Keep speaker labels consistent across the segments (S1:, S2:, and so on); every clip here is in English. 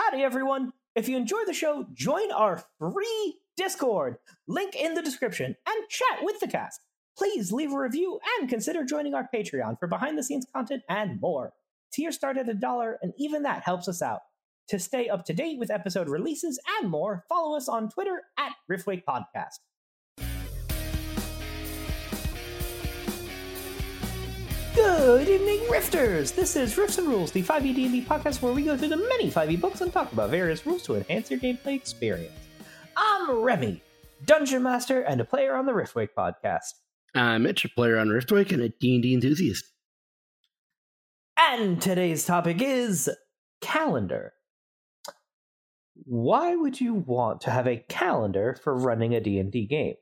S1: Howdy, everyone. If you enjoy the show, join our free Discord. Link in the description and chat with the cast. Please leave a review and consider joining our Patreon for behind the scenes content and more. Tier start at a dollar, and even that helps us out. To stay up to date with episode releases and more, follow us on Twitter at Riftwake Good evening, Rifters! This is Rifts and Rules, the 5e D&D podcast where we go through the many 5e books and talk about various rules to enhance your gameplay experience. I'm Remy, Dungeon Master and a player on the Riftwake podcast.
S2: I'm Mitch, a player on Riftwake and a D&D enthusiast.
S1: And today's topic is calendar. Why would you want to have a calendar for running a D&D game?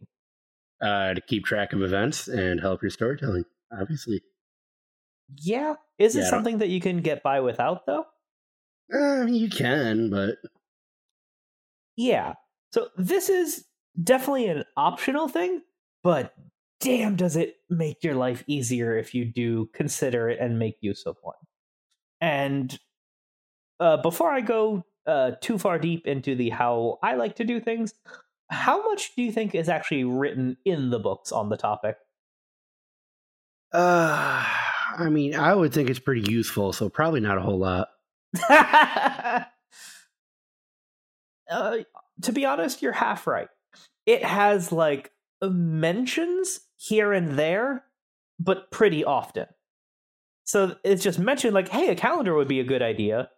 S2: Uh, to keep track of events and help your storytelling, obviously.
S1: Yeah, is it
S2: Yeah, I
S1: something that you can get by without though?
S2: Uh, you can, but
S1: Yeah. So this is definitely an optional thing, but damn does it make your life easier if you do consider it and make use of one. And uh, before I go uh, too far deep into the how I like to do things, how much do you think is actually written in the books on the topic?
S2: uh, I mean, I would think it's pretty useful, so probably not a whole lot.
S1: uh, to be honest, you're half right. It has like mentions here and there, but pretty often. So it's just mentioned like, hey, a calendar would be a good idea,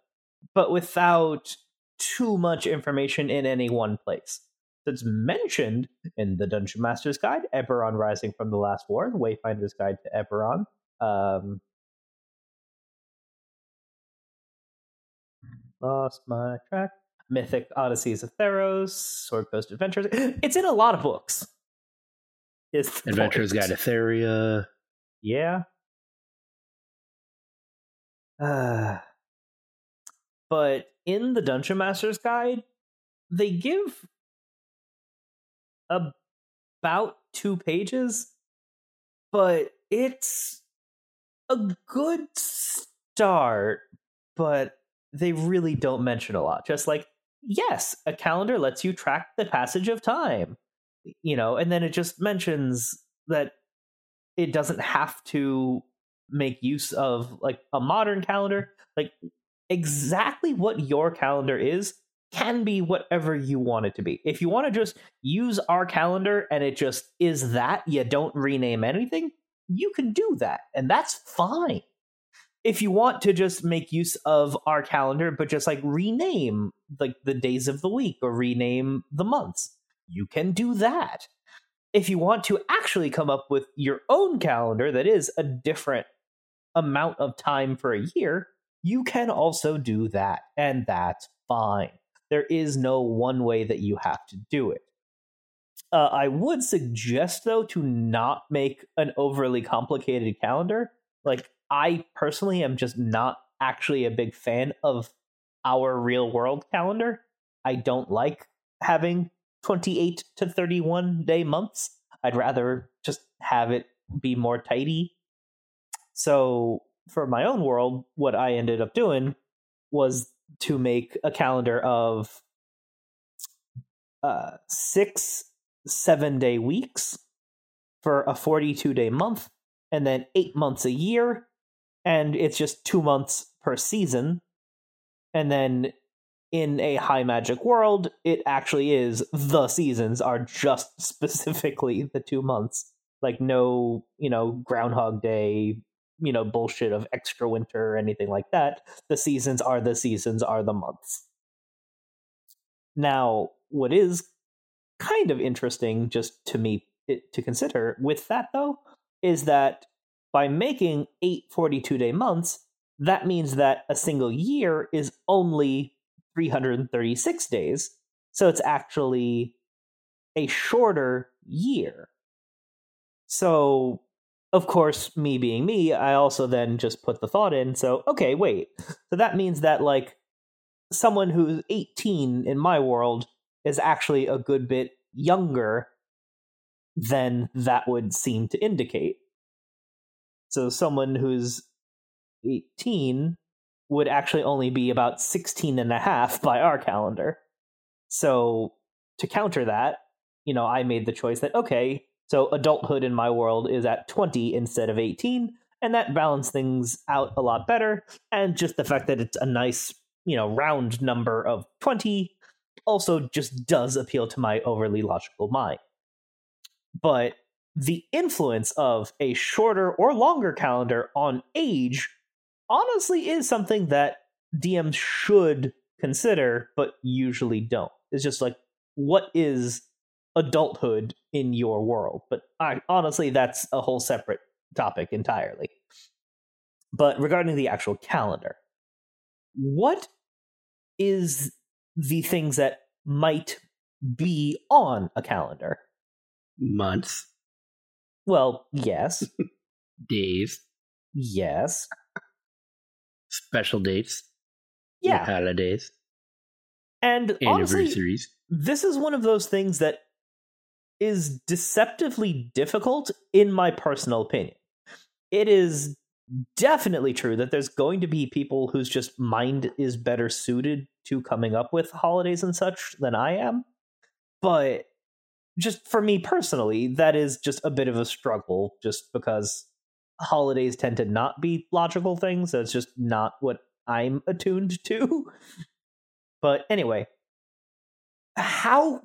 S1: but without too much information in any one place. It's mentioned in the Dungeon Master's Guide, Eberron Rising from the Last War, the Wayfinder's Guide to Eberron. Um, lost my track. Mythic Odysseys of Theros, Sword Coast Adventures. It's in a lot of books. Is point.
S2: Guide to Theria.
S1: Yeah. Uh, but in the Dungeon Master's Guide, they give about two pages, but it's a good start, but they really don't mention a lot. Just like, yes, a calendar lets you track the passage of time, you know, and then it just mentions that it doesn't have to make use of like a modern calendar. Like, exactly what your calendar is can be whatever you want it to be. If you want to just use our calendar and it just is that, you don't rename anything, you can do that. And that's fine. If you want to just make use of our calendar but just like rename like the days of the week or rename the months you can do that. If you want to actually come up with your own calendar that is a different amount of time for a year you can also do that and that's fine. There is no one way that you have to do it uh, i would suggest though to not make an overly complicated calendar like I personally am just not actually a big fan of our real world calendar. I don't like having 28 to 31 day months. I'd rather just have it be more tidy. So, for my own world, what I ended up doing was to make a calendar of uh, six seven day weeks for a 42 day month, and then eight months a year. And it's just two months per season. And then in a high magic world, it actually is the seasons are just specifically the two months. Like no, you know, Groundhog Day, you know, bullshit of extra winter or anything like that. The seasons are the seasons are the months. Now, what is kind of interesting just to me to consider with that though is that by making eight 42 day months, that means that a single year is only 336 days. So it's actually a shorter year. So, of course, me being me, I also then just put the thought in. So, okay, wait. So that means that, like, someone who's 18 in my world is actually a good bit younger than that would seem to indicate. So someone who's 18 would actually only be about 16 and a half by our calendar. So to counter that, you know, I made the choice that okay, so adulthood in my world is at 20 instead of 18, and that balanced things out a lot better. And just the fact that it's a nice, you know, round number of 20 also just does appeal to my overly logical mind. But the influence of a shorter or longer calendar on age honestly is something that DMs should consider, but usually don't. It's just like, what is adulthood in your world? But I, honestly, that's a whole separate topic entirely. But regarding the actual calendar, what is the things that might be on a calendar?
S2: Months.
S1: Well, yes.
S2: Days.
S1: Yes.
S2: Special dates.
S1: Yeah.
S2: Holidays.
S1: And honestly, this is one of those things that is deceptively difficult in my personal opinion. It is definitely true that there's going to be people whose just mind is better suited to coming up with holidays and such than I am. But just for me personally, that is just a bit of a struggle just because holidays tend to not be logical things. That's just not what I'm attuned to. But anyway, how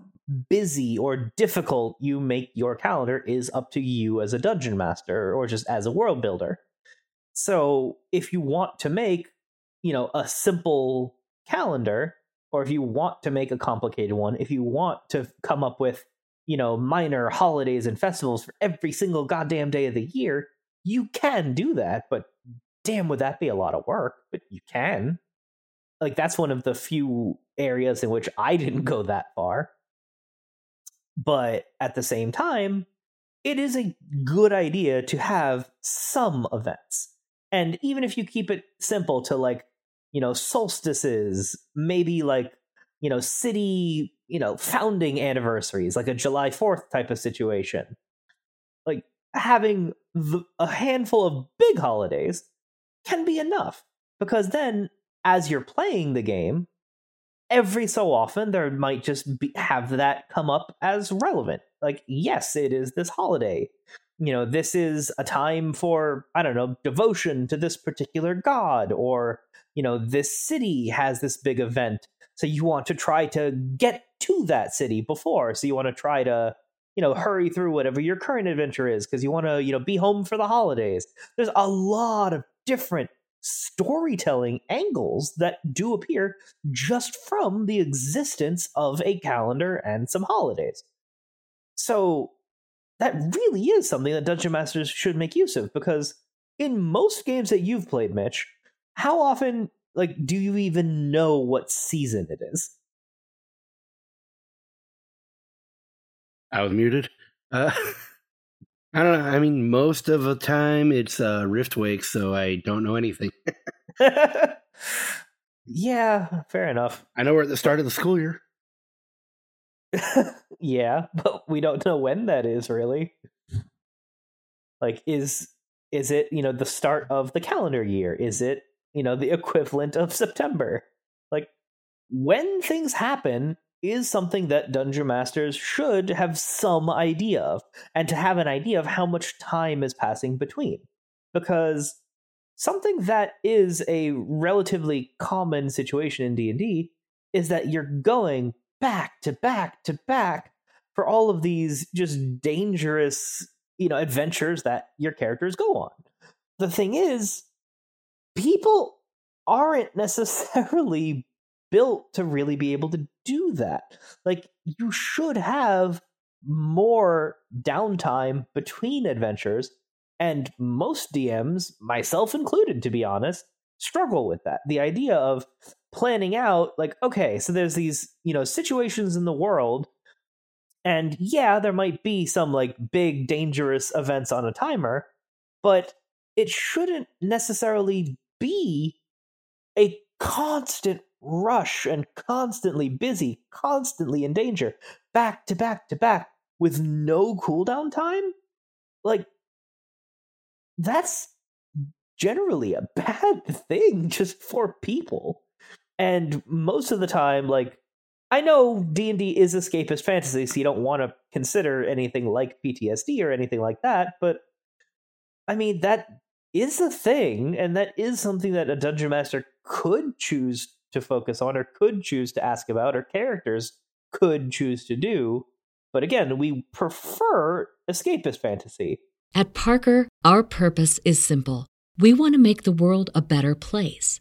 S1: busy or difficult you make your calendar is up to you as a dungeon master or just as a world builder. So if you want to make, you know, a simple calendar, or if you want to make a complicated one, if you want to come up with, you know, minor holidays and festivals for every single goddamn day of the year, you can do that, but damn would that be a lot of work, but you can. Like that's one of the few areas in which I didn't go that far. But at the same time, it is a good idea to have some events. And even if you keep it simple to like, you know, solstices, maybe like, you know, city, you know, founding anniversaries, like a July 4th type of situation. Like having the, a handful of big holidays can be enough because then as you're playing the game, every so often there might just be, have that come up as relevant. Like, yes, it is this holiday. You know, this is a time for, I don't know, devotion to this particular god, or, you know, this city has this big event. So you want to try to get to that city before. So you want to try to, you know, hurry through whatever your current adventure is because you want to, you know, be home for the holidays. There's a lot of different storytelling angles that do appear just from the existence of a calendar and some holidays. So that really is something that Dungeon Masters should make use of because in most games that you've played, Mitch, how often like do you even know what season it is?
S2: I was muted. Uh, I don't know. I mean, most of the time it's uh, Riftwake, so I don't know anything.
S1: Yeah, fair enough.
S2: I know we're at the start of the school year.
S1: yeah, but we don't know when that is really. Like is is it, you know, the start of the calendar year? Is it, you know, the equivalent of September? Like when things happen is something that dungeon masters should have some idea of and to have an idea of how much time is passing between. Because something that is a relatively common situation in D&D is that you're going back to back to back for all of these just dangerous, you know, adventures that your characters go on. The thing is, people aren't necessarily built to really be able to do that. Like you should have more downtime between adventures and most DMs, myself included, to be honest, struggle with that. The idea of planning out, like, okay, so there's these, you know, situations in the world. And yeah, there might be some like big dangerous events on a timer, but it shouldn't necessarily be a constant rush and constantly busy, constantly in danger, back to back to back with no cooldown time. Like, that's generally a bad thing just for people. And most of the time, like I know D and D is escapist fantasy, so you don't want to consider anything like PTSD or anything like that. But I mean, that is a thing, and that is something that a dungeon master could choose to focus on, or could choose to ask about, or characters could choose to do. But again, we prefer escapist fantasy.
S3: At Parker, our purpose is simple. We want to make the world a better place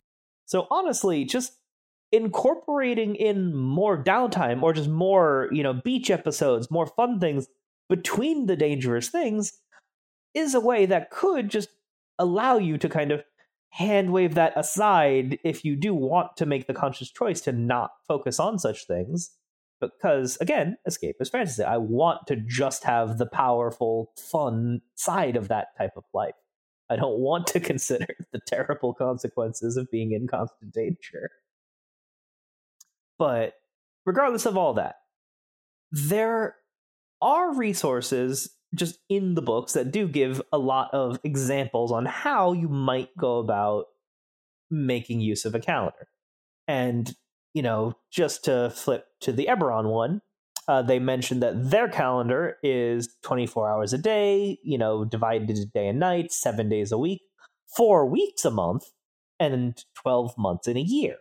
S1: So honestly, just incorporating in more downtime or just more, you know, beach episodes, more fun things between the dangerous things is a way that could just allow you to kind of hand wave that aside if you do want to make the conscious choice to not focus on such things. Because again, escape is fantasy. I want to just have the powerful, fun side of that type of life. I don't want to consider the terrible consequences of being in constant danger. But regardless of all that, there are resources just in the books that do give a lot of examples on how you might go about making use of a calendar. And, you know, just to flip to the Eberron one, uh, they mentioned that their calendar is 24 hours a day, you know, divided into day and night, seven days a week, four weeks a month, and 12 months in a year.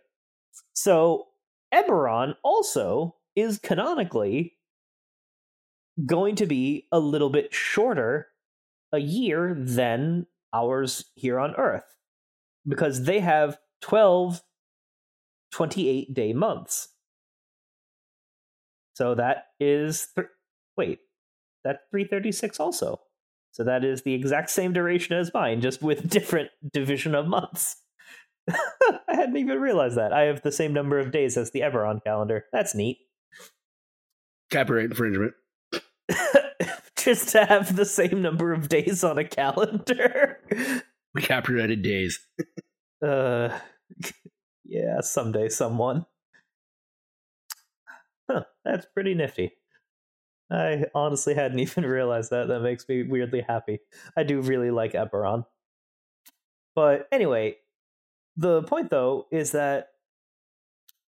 S1: So Eberron also is canonically going to be a little bit shorter a year than ours here on Earth because they have 12 28 day months. So that is th- wait, that's 336 also. So that is the exact same duration as mine, just with different division of months. I hadn't even realized that. I have the same number of days as the Eberron calendar. That's neat.
S2: Copyright infringement.
S1: just to have the same number of days on a calendar.
S2: We captured days.
S1: uh, yeah, someday someone. That's pretty nifty. I honestly hadn't even realized that. That makes me weirdly happy. I do really like Eberron. But anyway, the point though is that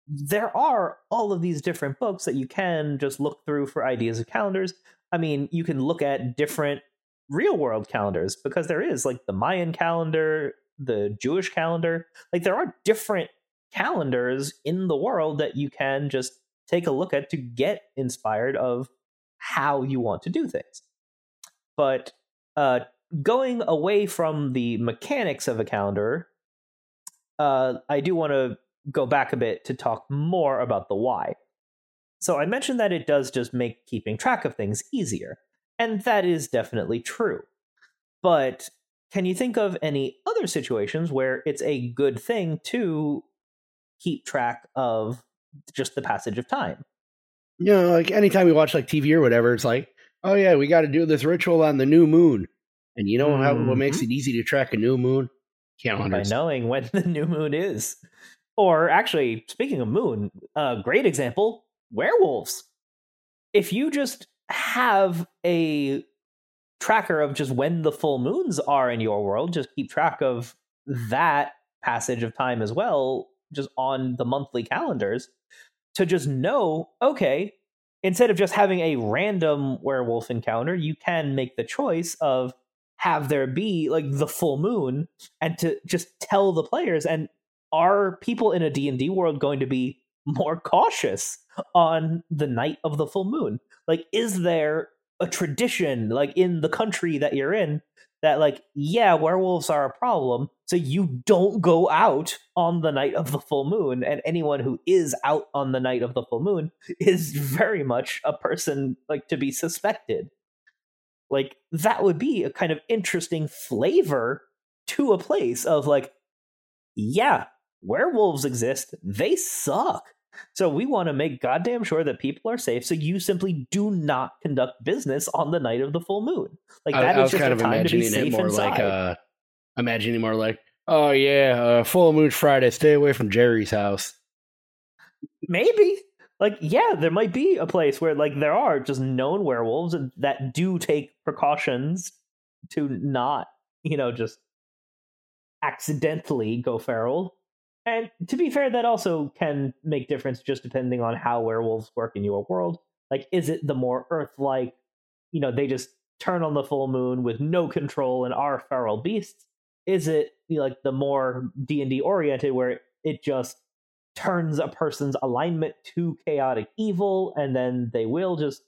S1: there are all of these different books that you can just look through for ideas of calendars. I mean, you can look at different real world calendars because there is like the Mayan calendar, the Jewish calendar. Like there are different calendars in the world that you can just take a look at to get inspired of how you want to do things. But uh, going away from the mechanics of a calendar, uh, I do want to go back a bit to talk more about the why. So I mentioned that it does just make keeping track of things easier, and that is definitely true. But can you think of any other situations where it's a good thing to keep track of just the passage of time?
S2: You know, like anytime we watch like TV or whatever, it's like, oh yeah, we got to do this ritual on the new moon. And you know mm-hmm. what makes mm-hmm. it easy to track a new moon?
S1: Calendars. By knowing when the new moon is. Or actually, speaking of moon, a great example werewolves. If you just have a tracker of just when the full moons are in your world, just keep track of that passage of time as well, just on the monthly calendars, to just know, okay, instead of just having a random werewolf encounter, you can make the choice of have there be like the full moon and to just tell the players and are people in a D&D world going to be more cautious on the night of the full moon? Like is there a tradition like in the country that you're in that like yeah, werewolves are a problem, so you don't go out on the night of the full moon and anyone who is out on the night of the full moon is very much a person like to be suspected. Like that would be a kind of interesting flavor to a place of like yeah, werewolves exist. They suck. So we want to make goddamn sure that people are safe. So you simply do not conduct business on the night of the full moon. Like that I, is I just kind of time to be safe more inside.
S2: like uh imagining more like, oh yeah, uh, full moon Friday, stay away from Jerry's house.
S1: Maybe. Like, yeah, there might be a place where like there are just known werewolves that do take precautions to not, you know, just accidentally go feral and to be fair, that also can make difference just depending on how werewolves work in your world. Like, is it the more Earth-like, you know, they just turn on the full moon with no control and are feral beasts? Is it like the more D and D oriented, where it just turns a person's alignment to chaotic evil, and then they will just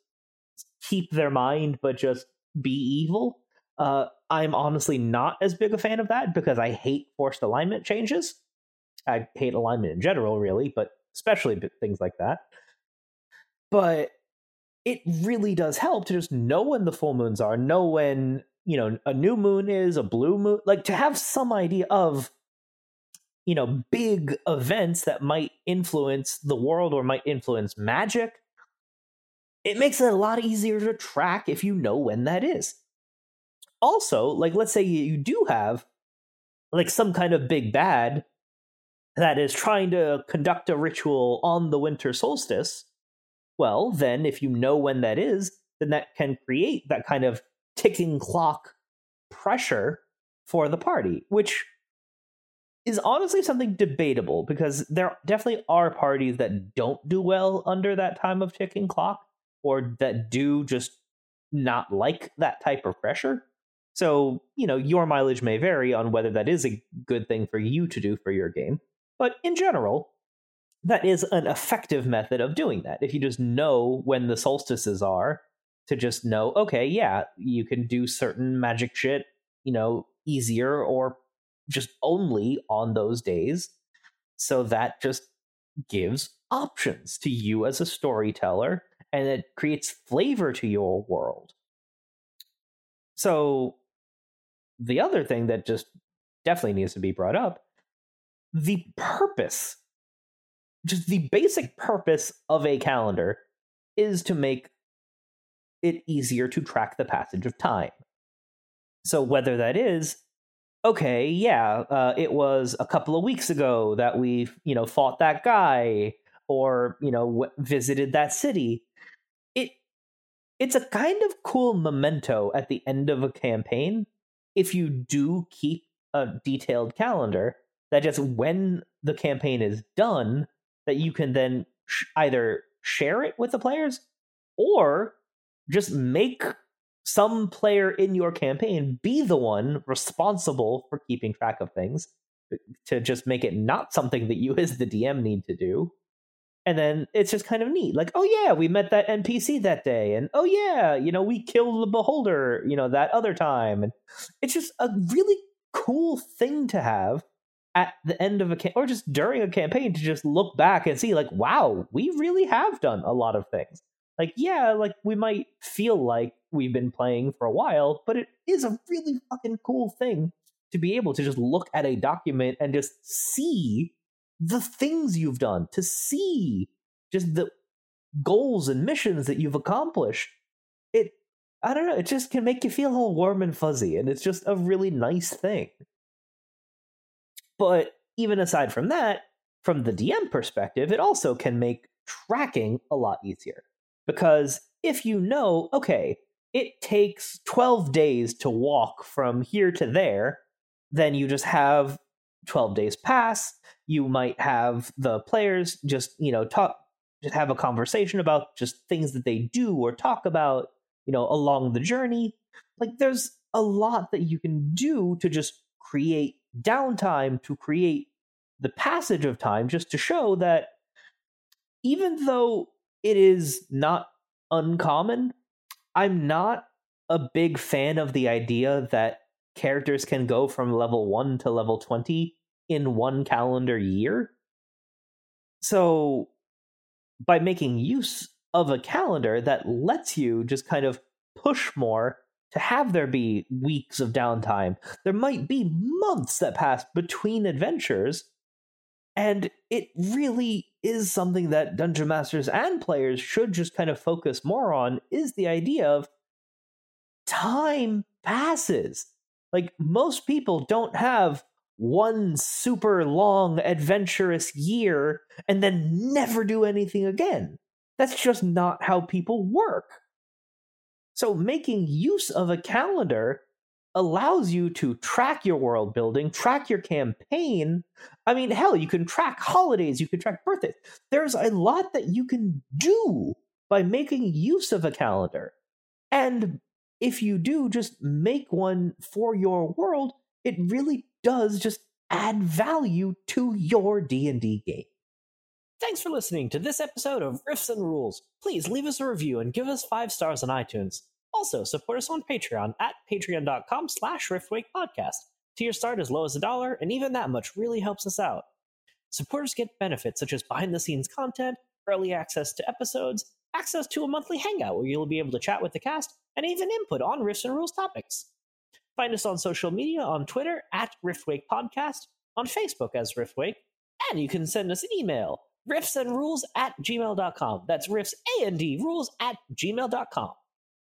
S1: keep their mind but just be evil? Uh, I'm honestly not as big a fan of that because I hate forced alignment changes. I hate alignment in general, really, but especially things like that. But it really does help to just know when the full moons are, know when, you know, a new moon is, a blue moon, like to have some idea of, you know, big events that might influence the world or might influence magic. It makes it a lot easier to track if you know when that is. Also, like, let's say you do have like some kind of big bad that is trying to conduct a ritual on the winter solstice, well, then if you know when that is, then that can create that kind of ticking clock pressure for the party, which is honestly something debatable because there definitely are parties that don't do well under that time of ticking clock or that do just not like that type of pressure. So, you know, your mileage may vary on whether that is a good thing for you to do for your game. But in general, that is an effective method of doing that. If you just know when the solstices are, to just know, okay, yeah, you can do certain magic shit, you know, easier or just only on those days. So that just gives options to you as a storyteller and it creates flavor to your world. So the other thing that just definitely needs to be brought up the purpose, just the basic purpose of a calendar is to make it easier to track the passage of time. So whether that is okay, yeah, uh, it was a couple of weeks ago that we, you know, fought that guy or you know w- visited that city. It it's a kind of cool memento at the end of a campaign if you do keep a detailed calendar that just when the campaign is done that you can then sh- either share it with the players or just make some player in your campaign be the one responsible for keeping track of things to just make it not something that you as the DM need to do. And then it's just kind of neat. Like, oh yeah, we met that NPC that day. And oh yeah, you know, we killed the beholder, you know, that other time. And it's just a really cool thing to have at the end of a cam- or just during a campaign to just look back and see like wow we really have done a lot of things. Like yeah like we might feel like we've been playing for a while but it is a really fucking cool thing to be able to just look at a document and just see the things you've done to see just the goals and missions that you've accomplished. It i don't know it just can make you feel all warm and fuzzy and it's just a really nice thing but even aside from that from the dm perspective it also can make tracking a lot easier because if you know, okay, it takes 12 days to walk from here to there, then you just have 12 days pass. You might have the players just, you know, talk, just have a conversation about just things that they do or talk about, you know, along the journey. Like there's a lot that you can do to just create downtime, to create the passage of time, just to show that even though it is not uncommon. I'm not a big fan of the idea that characters can go from level 1 to level 20 in one calendar year. So, by making use of a calendar that lets you just kind of push more to have there be weeks of downtime, there might be months that pass between adventures and it really is something that dungeon masters and players should just kind of focus more on is the idea of time passes. Like most people don't have one super long adventurous year and then never do anything again. That's just not how people work. So making use of a calendar allows you to track your world building, track your campaign. I mean, hell, you can track holidays, you can track birthdays. There's a lot that you can do by making use of a calendar. And if you do just make one for your world, it really does just add value to your D&D game.
S4: Thanks for listening to this episode of Riffs and Rules. Please leave us a review and give us 5 stars on iTunes. Also, support us on Patreon at patreon.com slash riftwake podcast. Tier start as low as a dollar, and even that much really helps us out. Supporters get benefits such as behind the scenes content, early access to episodes, access to a monthly hangout where you'll be able to chat with the cast, and even input on Riffs and Rules topics. Find us on social media on Twitter at Riftwake Podcast, on Facebook as Riftwake, and you can send us an email, riffsandrules at gmail.com. That's riffs and D rules at gmail.com.